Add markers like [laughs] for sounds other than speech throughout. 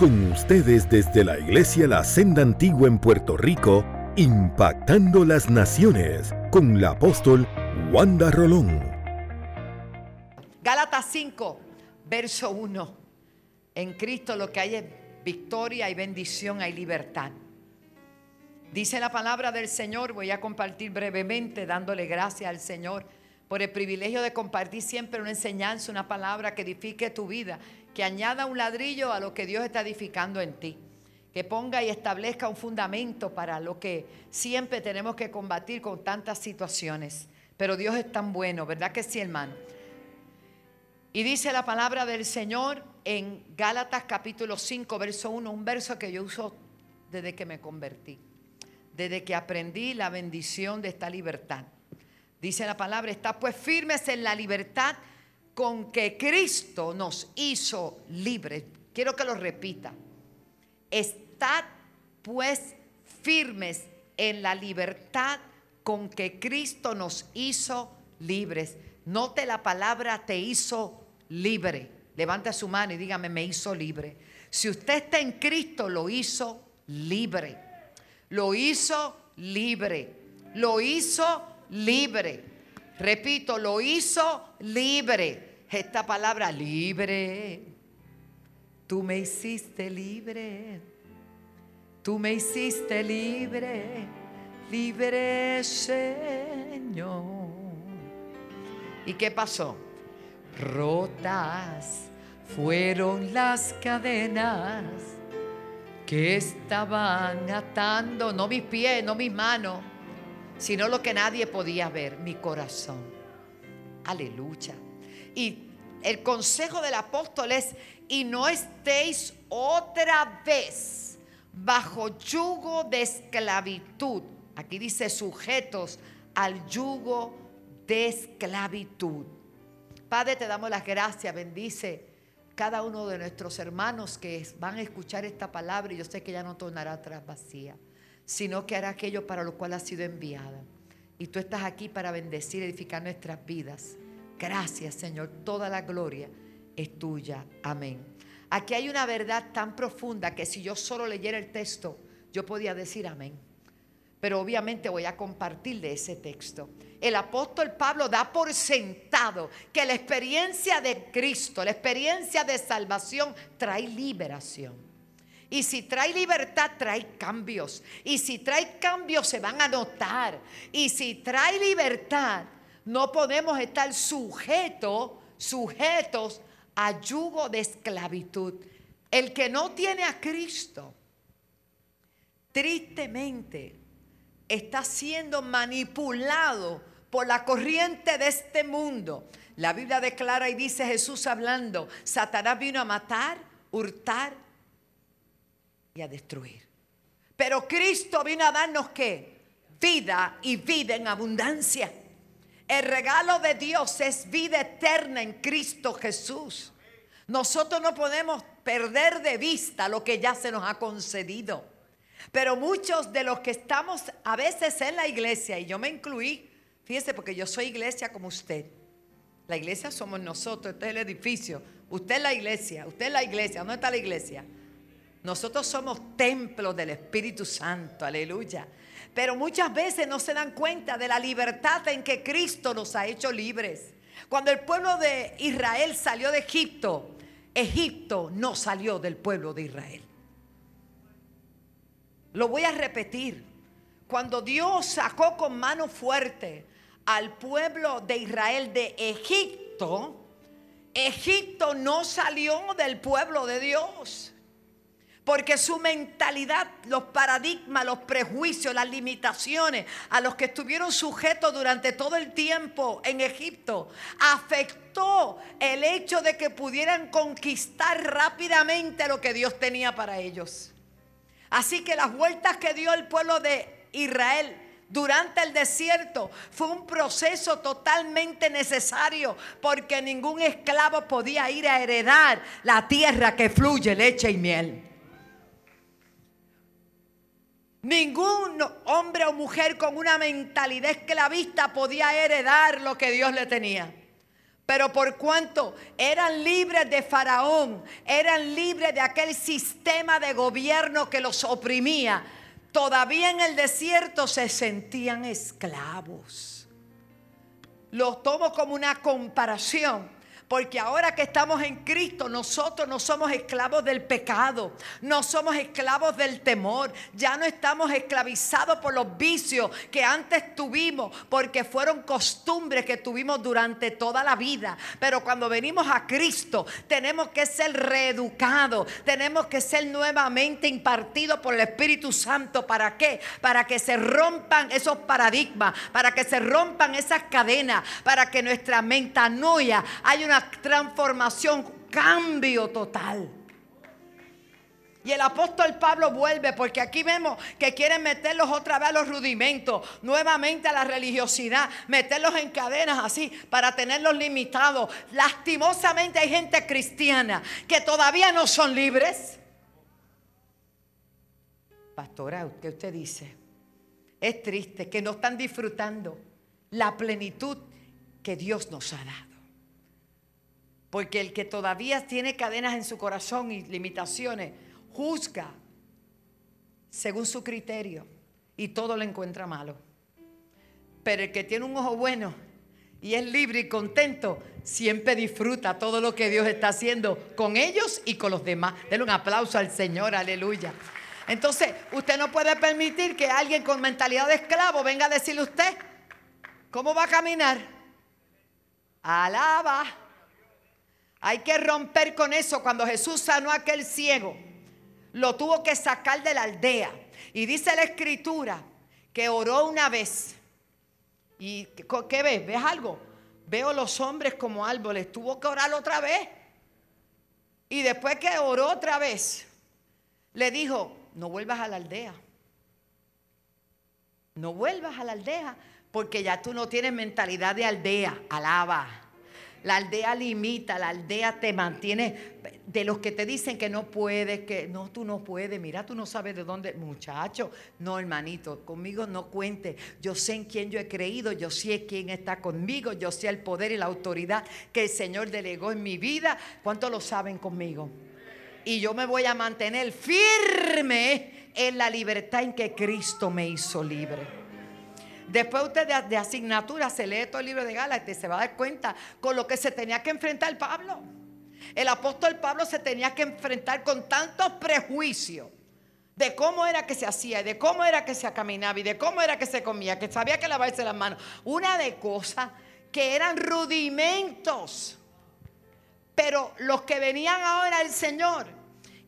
Con ustedes desde la Iglesia La Senda Antigua en Puerto Rico, impactando las naciones con la apóstol Wanda Rolón. Gálatas 5, verso 1. En Cristo lo que hay es victoria y bendición, hay libertad. Dice la palabra del Señor, voy a compartir brevemente dándole gracias al Señor por el privilegio de compartir siempre una enseñanza, una palabra que edifique tu vida, que añada un ladrillo a lo que Dios está edificando en ti, que ponga y establezca un fundamento para lo que siempre tenemos que combatir con tantas situaciones. Pero Dios es tan bueno, ¿verdad que sí, hermano? Y dice la palabra del Señor en Gálatas capítulo 5, verso 1, un verso que yo uso desde que me convertí, desde que aprendí la bendición de esta libertad. Dice la palabra, está pues firmes en la libertad con que Cristo nos hizo libres. Quiero que lo repita. Estad pues firmes en la libertad con que Cristo nos hizo libres. Note la palabra te hizo libre. Levanta su mano y dígame, me hizo libre. Si usted está en Cristo, lo hizo libre. Lo hizo libre. Lo hizo libre. Repito, lo hizo libre. Esta palabra libre. Tú me hiciste libre. Tú me hiciste libre. Libre, Señor. ¿Y qué pasó? Rotas fueron las cadenas que estaban atando, no mis pies, no mis manos, sino lo que nadie podía ver, mi corazón. Aleluya. Y el consejo del apóstol es, y no estéis otra vez bajo yugo de esclavitud. Aquí dice sujetos al yugo de esclavitud. Padre, te damos las gracias, bendice cada uno de nuestros hermanos que van a escuchar esta palabra y yo sé que ya no tornará atrás vacía sino que hará aquello para lo cual ha sido enviada. Y tú estás aquí para bendecir, edificar nuestras vidas. Gracias, Señor. Toda la gloria es tuya. Amén. Aquí hay una verdad tan profunda que si yo solo leyera el texto, yo podía decir amén. Pero obviamente voy a compartir de ese texto. El apóstol Pablo da por sentado que la experiencia de Cristo, la experiencia de salvación, trae liberación. Y si trae libertad, trae cambios. Y si trae cambios, se van a notar. Y si trae libertad, no podemos estar sujetos, sujetos a yugo de esclavitud. El que no tiene a Cristo, tristemente, está siendo manipulado por la corriente de este mundo. La Biblia declara y dice Jesús hablando, Satanás vino a matar, hurtar y a destruir. Pero Cristo vino a darnos qué? Vida y vida en abundancia. El regalo de Dios es vida eterna en Cristo Jesús. Nosotros no podemos perder de vista lo que ya se nos ha concedido. Pero muchos de los que estamos a veces en la iglesia, y yo me incluí, fíjese, porque yo soy iglesia como usted. La iglesia somos nosotros, este es el edificio. Usted es la iglesia, usted es la iglesia. ¿Dónde está la iglesia? Nosotros somos templos del Espíritu Santo, aleluya. Pero muchas veces no se dan cuenta de la libertad en que Cristo nos ha hecho libres. Cuando el pueblo de Israel salió de Egipto, Egipto no salió del pueblo de Israel. Lo voy a repetir. Cuando Dios sacó con mano fuerte al pueblo de Israel de Egipto, Egipto no salió del pueblo de Dios. Porque su mentalidad, los paradigmas, los prejuicios, las limitaciones a los que estuvieron sujetos durante todo el tiempo en Egipto, afectó el hecho de que pudieran conquistar rápidamente lo que Dios tenía para ellos. Así que las vueltas que dio el pueblo de Israel durante el desierto fue un proceso totalmente necesario porque ningún esclavo podía ir a heredar la tierra que fluye leche y miel. Ningún hombre o mujer con una mentalidad esclavista podía heredar lo que Dios le tenía. Pero por cuanto eran libres de Faraón, eran libres de aquel sistema de gobierno que los oprimía, todavía en el desierto se sentían esclavos. Lo tomo como una comparación porque ahora que estamos en Cristo, nosotros no somos esclavos del pecado, no somos esclavos del temor, ya no estamos esclavizados por los vicios que antes tuvimos, porque fueron costumbres que tuvimos durante toda la vida. Pero cuando venimos a Cristo, tenemos que ser reeducados, tenemos que ser nuevamente impartidos por el Espíritu Santo. ¿Para qué? Para que se rompan esos paradigmas, para que se rompan esas cadenas, para que nuestra metanoia haya una transformación, cambio total. Y el apóstol Pablo vuelve porque aquí vemos que quieren meterlos otra vez a los rudimentos, nuevamente a la religiosidad, meterlos en cadenas así para tenerlos limitados. Lastimosamente hay gente cristiana que todavía no son libres. Pastora, ¿qué usted dice? Es triste que no están disfrutando la plenitud que Dios nos ha dado. Porque el que todavía tiene cadenas en su corazón y limitaciones, juzga según su criterio y todo lo encuentra malo. Pero el que tiene un ojo bueno y es libre y contento, siempre disfruta todo lo que Dios está haciendo con ellos y con los demás. Denle un aplauso al Señor, aleluya. Entonces, usted no puede permitir que alguien con mentalidad de esclavo venga a decirle a usted, ¿cómo va a caminar? Alaba. Hay que romper con eso. Cuando Jesús sanó a aquel ciego, lo tuvo que sacar de la aldea. Y dice la escritura que oró una vez. ¿Y qué ves? ¿Ves algo? Veo los hombres como árboles. Tuvo que orar otra vez. Y después que oró otra vez, le dijo, no vuelvas a la aldea. No vuelvas a la aldea porque ya tú no tienes mentalidad de aldea. Alaba. La aldea limita, la aldea te mantiene de los que te dicen que no puedes, que no, tú no puedes, mira, tú no sabes de dónde, muchacho, no hermanito, conmigo no cuente, yo sé en quién yo he creído, yo sé quién está conmigo, yo sé el poder y la autoridad que el Señor delegó en mi vida, ¿cuántos lo saben conmigo? Y yo me voy a mantener firme en la libertad en que Cristo me hizo libre. Después usted de, asignatura se lee todo el libro de Gálatas y se va a dar cuenta con lo que se tenía que enfrentar Pablo. El apóstol Pablo se tenía que enfrentar con tantos prejuicios de cómo era que se hacía, de cómo era que se caminaba y de cómo era que se comía, que sabía que lavarse las manos. Una de cosas que eran rudimentos. Pero los que venían ahora al Señor,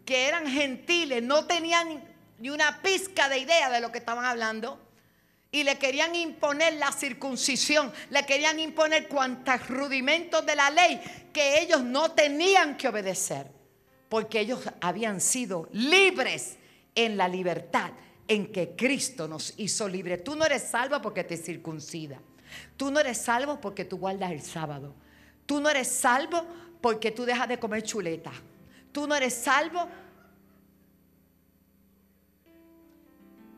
que eran gentiles, no tenían ni una pizca de idea de lo que estaban hablando y le querían imponer la circuncisión, le querían imponer cuantos rudimentos de la ley que ellos no tenían que obedecer, porque ellos habían sido libres en la libertad en que Cristo nos hizo libres. Tú no eres salvo porque te circuncida. Tú no eres salvo porque tú guardas el sábado. Tú no eres salvo porque tú dejas de comer chuleta. Tú no eres salvo.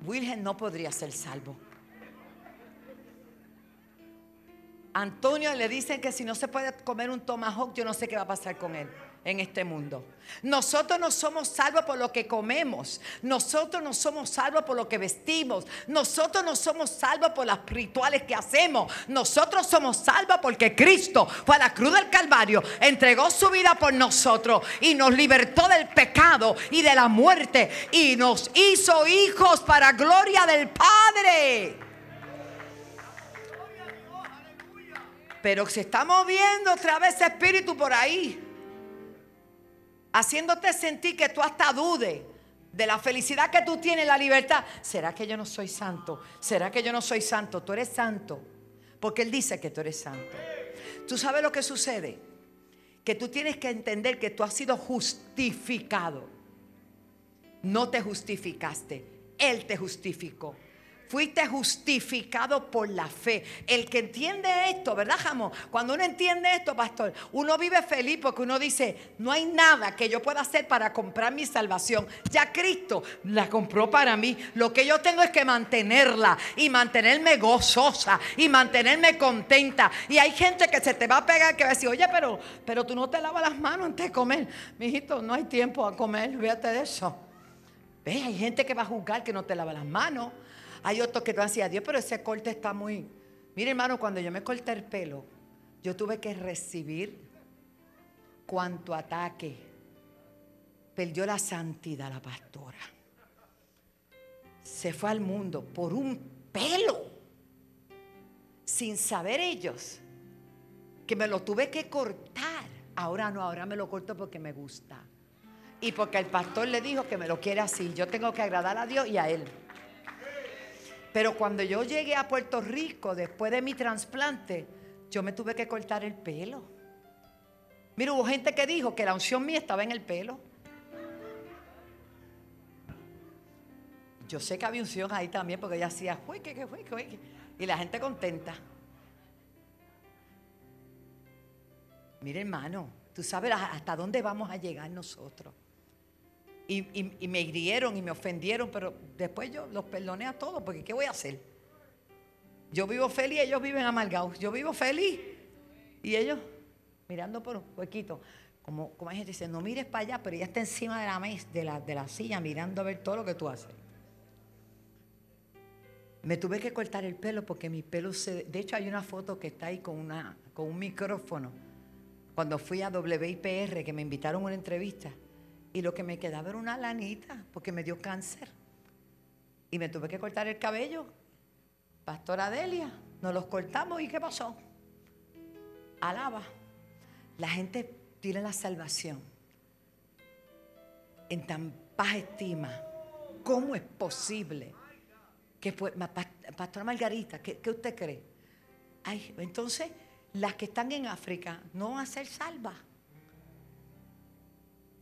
Wilhelm no podría ser salvo. Antonio le dicen que si no se puede comer un tomahawk, yo no sé qué va a pasar con él en este mundo. Nosotros no somos salvos por lo que comemos. Nosotros no somos salvos por lo que vestimos. Nosotros no somos salvos por las rituales que hacemos. Nosotros somos salvos porque Cristo fue a la cruz del Calvario, entregó su vida por nosotros y nos libertó del pecado y de la muerte y nos hizo hijos para gloria del Padre. Pero se está moviendo otra vez ese espíritu por ahí. Haciéndote sentir que tú hasta dudes de la felicidad que tú tienes, la libertad. ¿Será que yo no soy santo? ¿Será que yo no soy santo? Tú eres santo. Porque Él dice que tú eres santo. ¿Tú sabes lo que sucede? Que tú tienes que entender que tú has sido justificado. No te justificaste. Él te justificó fuiste justificado por la fe. El que entiende esto, ¿verdad, Jamón? Cuando uno entiende esto, pastor, uno vive feliz porque uno dice, no hay nada que yo pueda hacer para comprar mi salvación. Ya Cristo la compró para mí. Lo que yo tengo es que mantenerla y mantenerme gozosa y mantenerme contenta. Y hay gente que se te va a pegar que va a decir, oye, pero, pero tú no te lavas las manos antes de comer. Mijito, no hay tiempo a comer, fíjate de eso. Hay gente que va a juzgar que no te lava las manos. Hay otros que te van a decir, Dios, pero ese corte está muy... Mire, hermano, cuando yo me corté el pelo, yo tuve que recibir cuanto ataque. Perdió la santidad la pastora. Se fue al mundo por un pelo. Sin saber ellos que me lo tuve que cortar. Ahora no, ahora me lo corto porque me gusta y porque el pastor le dijo que me lo quiere así. Yo tengo que agradar a Dios y a Él. Pero cuando yo llegué a Puerto Rico, después de mi trasplante, yo me tuve que cortar el pelo. Mira, hubo gente que dijo que la unción mía estaba en el pelo. Yo sé que había unción ahí también porque ella hacía, que, que, que, y la gente contenta. Mire, hermano, tú sabes hasta dónde vamos a llegar nosotros. Y, me hirieron y me ofendieron, pero después yo los perdoné a todos, porque ¿qué voy a hacer? Yo vivo feliz, ellos viven amargados. Yo vivo feliz y ellos mirando por un huequito. Como, como hay gente que dice, no mires para allá, pero ella está encima de la mesa, de la, de la silla, mirando a ver todo lo que tú haces. Me tuve que cortar el pelo porque mi pelo se... De hecho, hay una foto que está ahí con, una, con un micrófono. Cuando fui a WIPR, que me invitaron a una entrevista y lo que me quedaba era una lanita porque me dio cáncer. Y me tuve que cortar el cabello. Pastora Delia, nos los cortamos y ¿qué pasó? Alaba. La gente tiene la salvación en tan baja estima. ¿Cómo es posible que fue, Pastora Margarita, ¿qué, usted cree? Ay, entonces, las que están en África no van a ser salvas.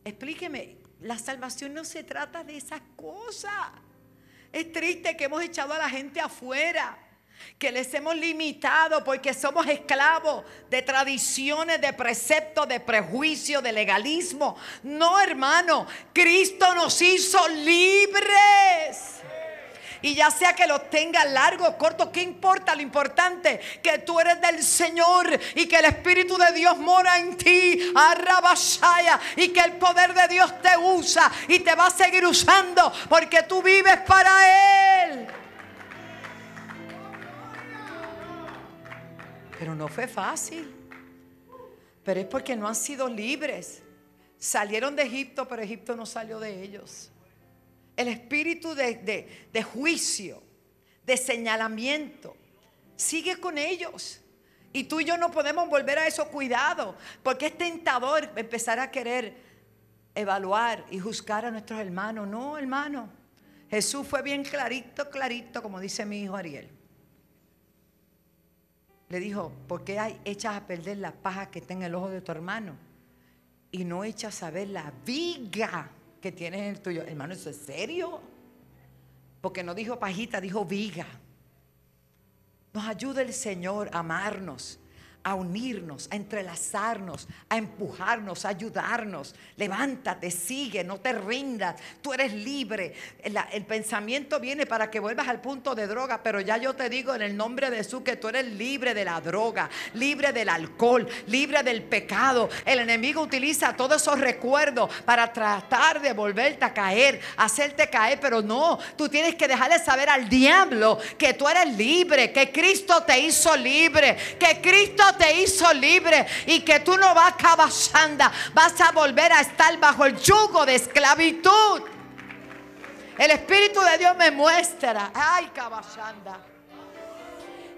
Explíqueme, la salvación no se trata de esas cosas. Es triste que hemos echado a la gente afuera, que les hemos limitado porque somos esclavos de tradiciones, de preceptos, de prejuicio, de legalismo. No, hermano, Cristo nos hizo libres. Y ya sea que lo tenga largo o corto, ¿qué importa? Lo importante que tú eres del Señor y que el Espíritu de Dios mora en ti. Arrabashaya. Y que el poder de Dios te usa y te va a seguir usando porque tú vives para Él. Pero no fue fácil. Pero es porque no han sido libres. Salieron de Egipto, pero Egipto no salió de ellos. El espíritu de, juicio, de señalamiento, sigue con ellos. Y tú y yo no podemos volver a eso cuidado, porque es tentador empezar a querer evaluar y juzgar a nuestros hermanos. No, hermano. Jesús fue bien clarito, clarito, como dice mi hijo Ariel. Le dijo, ¿por qué hay, echas a perder la paja que está en el ojo de tu hermano? Y no echas a ver la viga que tienes en el tuyo. Hermano, ¿eso es serio? Porque no dijo pajita, dijo viga. Nos ayuda el Señor a amarnos a unirnos, a entrelazarnos, a empujarnos, a ayudarnos. Levántate, sigue, no te rindas. Tú eres libre. El, pensamiento viene para que vuelvas al punto de droga, pero ya yo te digo en el nombre de Jesús que tú eres libre de la droga, libre del alcohol, libre del pecado. El enemigo utiliza todos esos recuerdos para tratar de volverte a caer, hacerte caer, pero no, tú tienes que dejarle saber al diablo que tú eres libre, que Cristo te hizo libre, que Cristo te hizo libre y que tú no vas a cabazanda, vas a volver a estar bajo el yugo de esclavitud. El Espíritu de Dios me muestra, ay cabazanda,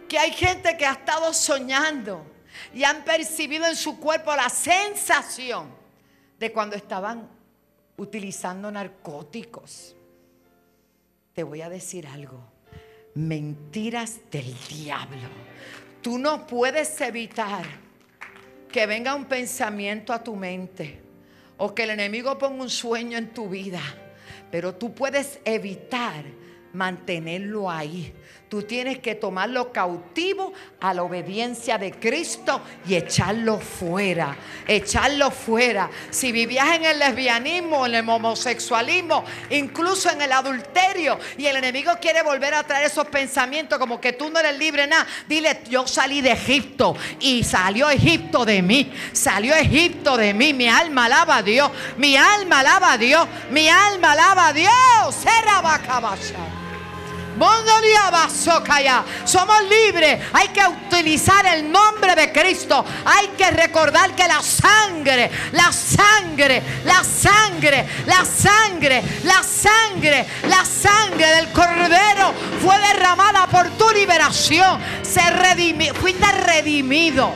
que hay gente que ha estado soñando y han percibido en su cuerpo la sensación de cuando estaban utilizando narcóticos. Te voy a decir algo, mentiras del diablo Tú no puedes evitar que venga un pensamiento a tu mente o que el enemigo ponga un sueño en tu vida, pero tú puedes evitar mantenerlo ahí. Tú tienes que tomarlo cautivo a la obediencia de Cristo y echarlo fuera. Echarlo fuera. Si vivías en el lesbianismo, en el homosexualismo, incluso en el adulterio, y el enemigo quiere volver a traer esos pensamientos como que tú no eres libre nada, dile, yo salí de Egipto y salió Egipto de mí. Salió Egipto de mí. Mi alma alaba a Dios. Mi alma alaba a Dios. Mi alma alaba a Dios. Será somos libres. Hay que utilizar el nombre de Cristo. Hay que recordar que la sangre, la sangre, la sangre, la sangre, la sangre, la sangre del Cordero fue derramada por tu liberación. Se fuiste redimido.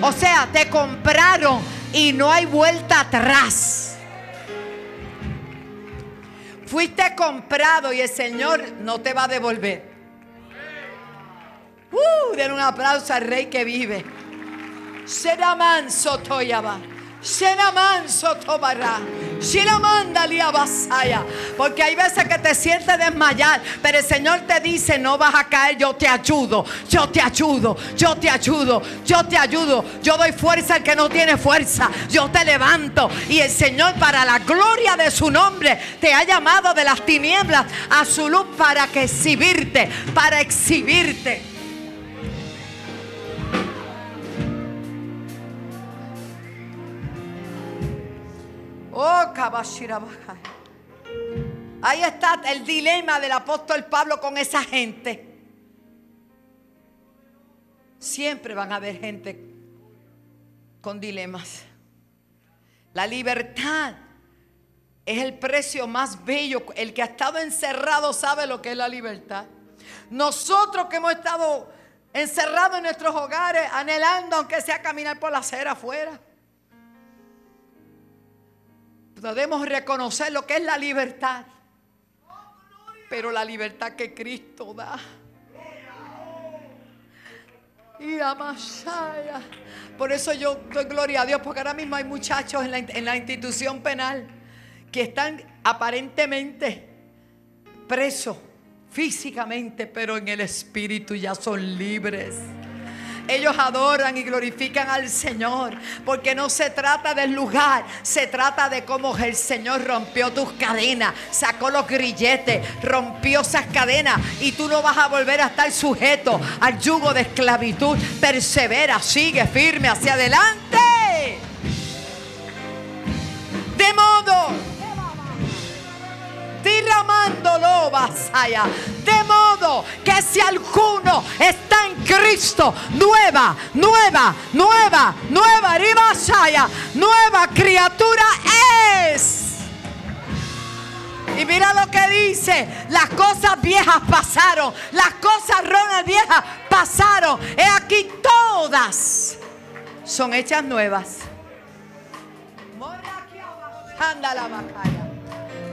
O sea, te compraron y no hay vuelta atrás. Fuiste comprado y el Señor no te va a devolver. Uh, den un aplauso al rey que vive. Será manso toyaba. Manso tobará. Porque hay veces que te sientes desmayar, pero el Señor te dice, no vas a caer, yo te ayudo, yo te ayudo, yo te ayudo, yo te ayudo. Yo doy fuerza al que no tiene fuerza, yo te levanto. Y el Señor para la gloria de su nombre te ha llamado de las tinieblas a su luz para que exhibirte, para exhibirte. Oh, Ahí está el dilema del apóstol Pablo con esa gente. Siempre van a haber gente con dilemas. La libertad es el precio más bello. El que ha estado encerrado sabe lo que es la libertad. Nosotros que hemos estado encerrados en nuestros hogares, anhelando aunque sea caminar por la acera afuera podemos reconocer lo que es la libertad. Pero la libertad que Cristo da. Y Masaya. Por eso yo doy gloria a Dios, porque ahora mismo hay muchachos en la, en la institución penal que están aparentemente presos físicamente, pero en el espíritu ya son libres. Ellos adoran y glorifican al Señor. Porque no se trata del lugar, se trata de cómo el Señor rompió tus cadenas, sacó los grilletes, rompió esas cadenas y tú no vas a volver a estar sujeto al yugo de esclavitud. Persevera, sigue firme hacia adelante. De modo derramándolo vasaya. De modo que si alguno está en Cristo, nueva, nueva, nueva, nueva, ribasaya, nueva criatura es. Y mira lo que dice, las cosas viejas pasaron, las cosas ronas viejas pasaron. He aquí todas son hechas nuevas. Anda la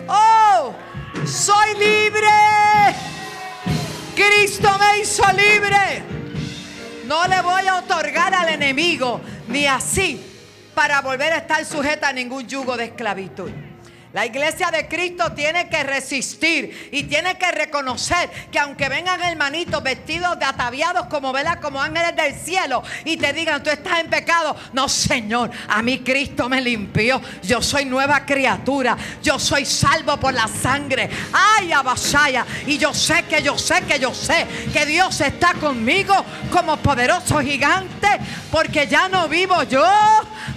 Oh, soy libre. Cristo me hizo libre. No le voy a otorgar al enemigo ni así para volver a estar sujeta a ningún yugo de esclavitud. La iglesia de Cristo tiene que resistir y tiene que reconocer que aunque vengan hermanitos vestidos de ataviados como velas, como ángeles del cielo y te digan tú estás en pecado, no Señor, a mí Cristo me limpió, yo soy nueva criatura, yo soy salvo por la sangre, ay abasaya. Y yo sé que yo sé que yo sé que Dios está conmigo como poderoso gigante porque ya no vivo yo,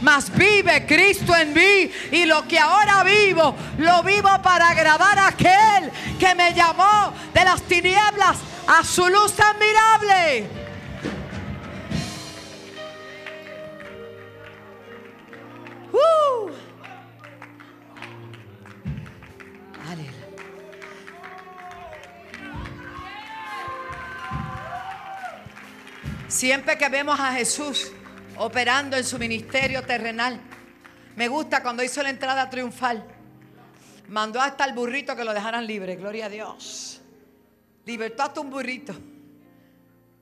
mas vive Cristo en mí. Y lo que ahora vivo lo vivo para agradar a aquel que me llamó de las tinieblas a su luz admirable. Uh. Siempre que vemos a Jesús operando en su ministerio terrenal, me gusta cuando hizo la entrada triunfal mandó hasta el burrito que lo dejaran libre. Gloria a Dios. Libertó hasta un burrito.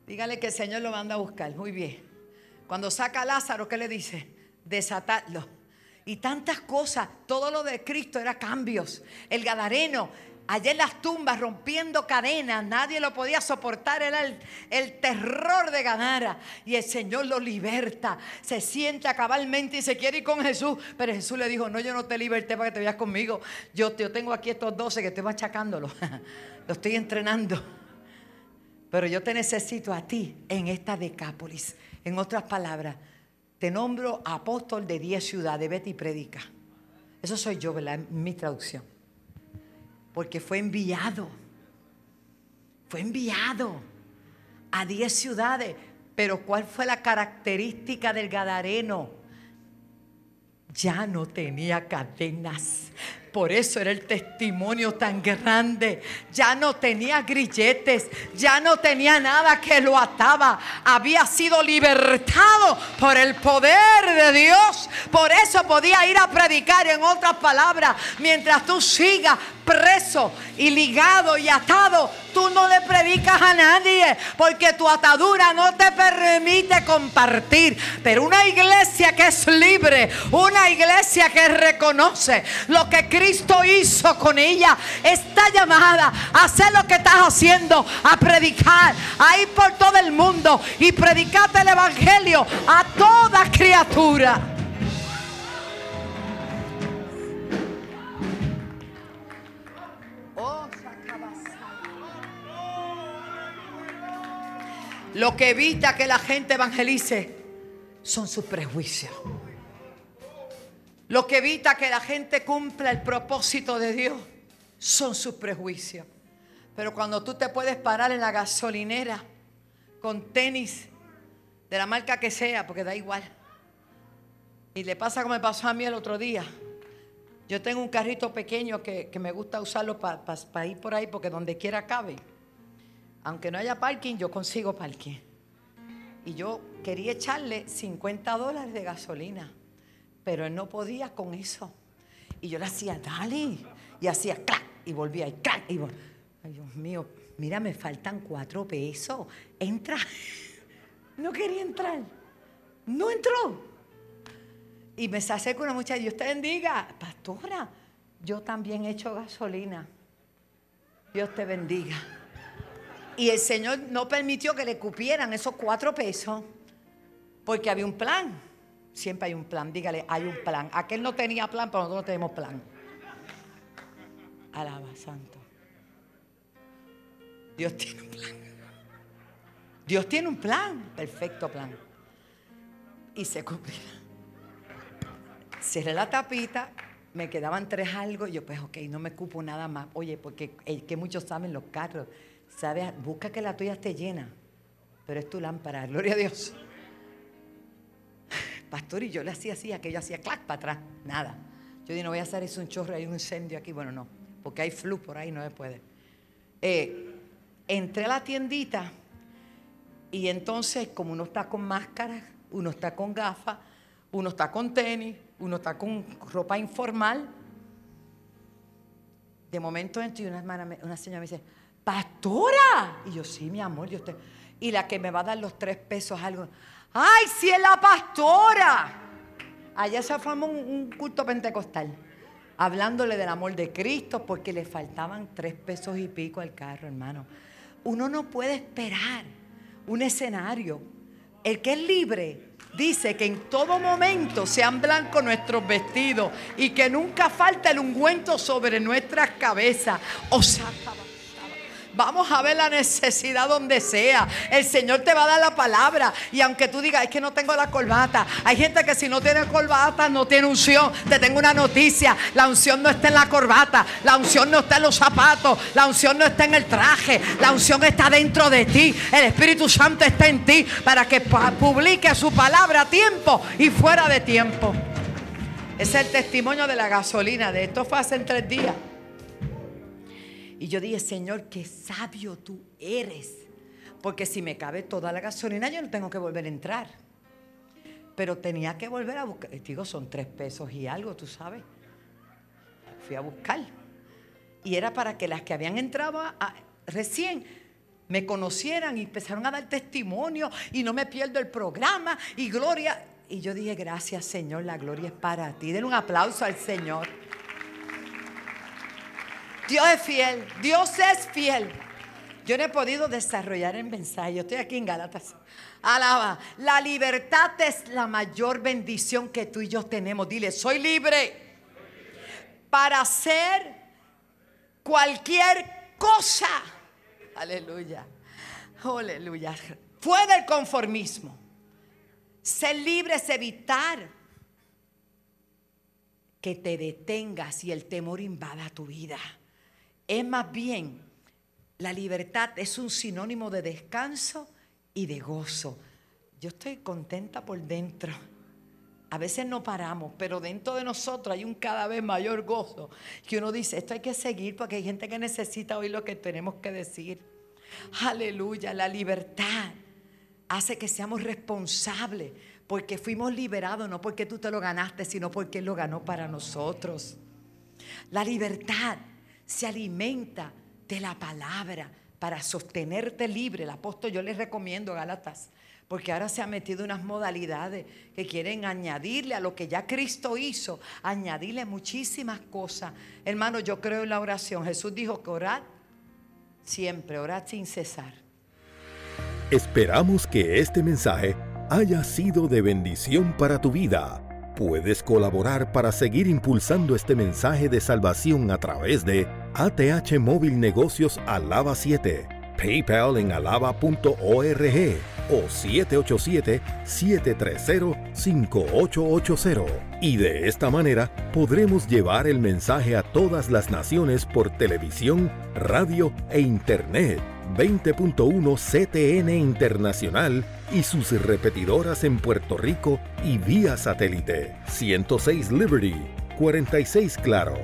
Dígale que el Señor lo manda a buscar. Muy bien. Cuando saca a Lázaro, ¿qué le dice? Desatarlo. Y tantas cosas. Todo lo de Cristo era cambios. El Gadareno allá en las tumbas rompiendo cadenas, nadie lo podía soportar, el, el terror de Gadara. Y el Señor lo liberta, se sienta cabalmente y se quiere ir con Jesús. Pero Jesús le dijo, no, yo no te liberté para que te vayas conmigo. Yo, yo tengo aquí estos doce que estoy machacándolo, [laughs] lo estoy entrenando. Pero yo te necesito a ti en esta Decápolis. En otras palabras, te nombro apóstol de diez ciudades, vete y predica. Eso soy yo, ¿verdad? Mi traducción. Porque fue enviado. Fue enviado a diez ciudades. Pero ¿cuál fue la característica del Gadareno? Ya no tenía cadenas. Por eso era el testimonio tan grande. Ya no tenía grilletes, ya no tenía nada que lo ataba. Había sido libertado por el poder de Dios. Por eso podía ir a predicar en otras palabras. Mientras tú sigas preso y ligado y atado, tú no le predicas a nadie porque tu atadura no te permite compartir. Pero una iglesia que es libre, una iglesia que reconoce lo que Cristo hizo con ella, está llamada a hacer lo que estás haciendo, a predicar, a ir por todo el mundo y predicarte el Evangelio a toda criatura. Lo que evita que la gente evangelice son sus prejuicios. Lo que evita que la gente cumpla el propósito de Dios son sus prejuicios. Pero cuando tú te puedes parar en la gasolinera con tenis de la marca que sea, porque da igual. Y le pasa como me pasó a mí el otro día. Yo tengo un carrito pequeño que, me gusta usarlo para ir por ahí porque donde quiera cabe aunque no haya parking, yo consigo parking. Y yo quería echarle 50 dólares de gasolina, pero él no podía con eso. Y yo le hacía, dale, y hacía clac, y volvía, y clac, y volvía. Ay, Dios mío, mira, me faltan cuatro pesos. Entra. [laughs] No quería entrar. No entró. Y me se con una muchacha, y usted bendiga, pastora, yo también he hecho gasolina. Dios te bendiga. Y el Señor no permitió que le cupieran esos cuatro pesos porque había un plan. Siempre hay un plan, dígale, hay un plan. Aquel no tenía plan, pero nosotros no tenemos plan. Alaba, santo. Dios tiene un plan. Dios tiene un plan, perfecto plan. Y se cumplirá. Cerré la tapita, me quedaban tres algo, y yo pues ok, no me cupo nada más. Oye, porque que muchos saben los carros ¿Sabes? Busca que la tuya esté llena, pero es tu lámpara, gloria a Dios. Pastor, y yo le hacía así, aquello hacía clac para atrás, nada. Yo dije, no voy a hacer eso un chorro, hay un incendio aquí. Bueno, no, porque hay flu por ahí, no se puede. Eh, entré a la tiendita y entonces, como uno está con máscara, uno está con gafas, uno está con tenis, uno está con ropa informal. De momento entro y una, hermana, señora me dice, pastora. Y yo, sí, mi amor, yo te... Y la que me va a dar los tres pesos, algo. ¡Ay, sí es la pastora! Allá se formó un, culto pentecostal, hablándole del amor de Cristo, porque le faltaban tres pesos y pico al carro, hermano. Uno no puede esperar un escenario. El que es libre dice que en todo momento sean blancos nuestros vestidos y que nunca falta el ungüento sobre nuestras cabezas. O sea, Vamos a ver la necesidad donde sea. El Señor te va a dar la palabra. Y aunque tú digas, es que no tengo la corbata. Hay gente que si no tiene corbata, no tiene unción. Te tengo una noticia. La unción no está en la corbata. La unción no está en los zapatos. La unción no está en el traje. La unción está dentro de ti. El Espíritu Santo está en ti para que publique su palabra a tiempo y fuera de tiempo. Es el testimonio de la gasolina. De esto fue hace tres días. Y yo dije, Señor, qué sabio tú eres. Porque si me cabe toda la gasolina, yo no tengo que volver a entrar. Pero tenía que volver a buscar. Digo, son tres pesos y algo, tú sabes. Fui a buscar. Y era para que las que habían entrado recién me conocieran y empezaron a dar testimonio y no me pierdo el programa y gloria. Y yo dije, gracias Señor, la gloria es para ti. Den un aplauso al Señor. Dios es fiel. Dios es fiel. Yo no he podido desarrollar el mensaje. Yo estoy aquí en Galatas. Alaba. La libertad es la mayor bendición que tú y yo tenemos. Dile, soy libre para hacer cualquier cosa. Aleluya. Aleluya. Fue del conformismo. Ser libre es evitar que te detengas y el temor invada tu vida. Es más bien, la libertad es un sinónimo de descanso y de gozo. Yo estoy contenta por dentro. A veces no paramos, pero dentro de nosotros hay un cada vez mayor gozo. Que uno dice, esto hay que seguir porque hay gente que necesita oír lo que tenemos que decir. Aleluya, la libertad hace que seamos responsables porque fuimos liberados, no porque tú te lo ganaste, sino porque Él lo ganó para nosotros. La libertad se alimenta de la palabra para sostenerte libre. El apóstol yo les recomiendo Gálatas, porque ahora se han metido unas modalidades que quieren añadirle a lo que ya Cristo hizo, añadirle muchísimas cosas. Hermano, yo creo en la oración. Jesús dijo que orad siempre, orad sin cesar. Esperamos que este mensaje haya sido de bendición para tu vida. Puedes colaborar para seguir impulsando este mensaje de salvación a través de ATH Móvil Negocios Alaba 7, PayPal en alaba.org o 787-730-5880. Y de esta manera podremos llevar el mensaje a todas las naciones por televisión, radio e internet 20.1 CTN Internacional y sus repetidoras en Puerto Rico y vía satélite 106 Liberty, 46 Claro,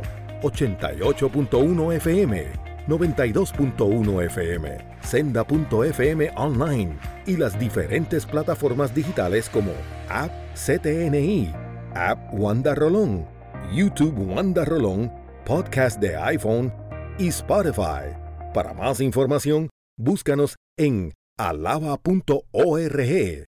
88.1 FM, 92.1 FM, senda.fm online y las diferentes plataformas digitales como App CTNI, App Wanda Rolón, YouTube Wanda Rolón, Podcast de iPhone y Spotify. Para más información, Búscanos en alaba.org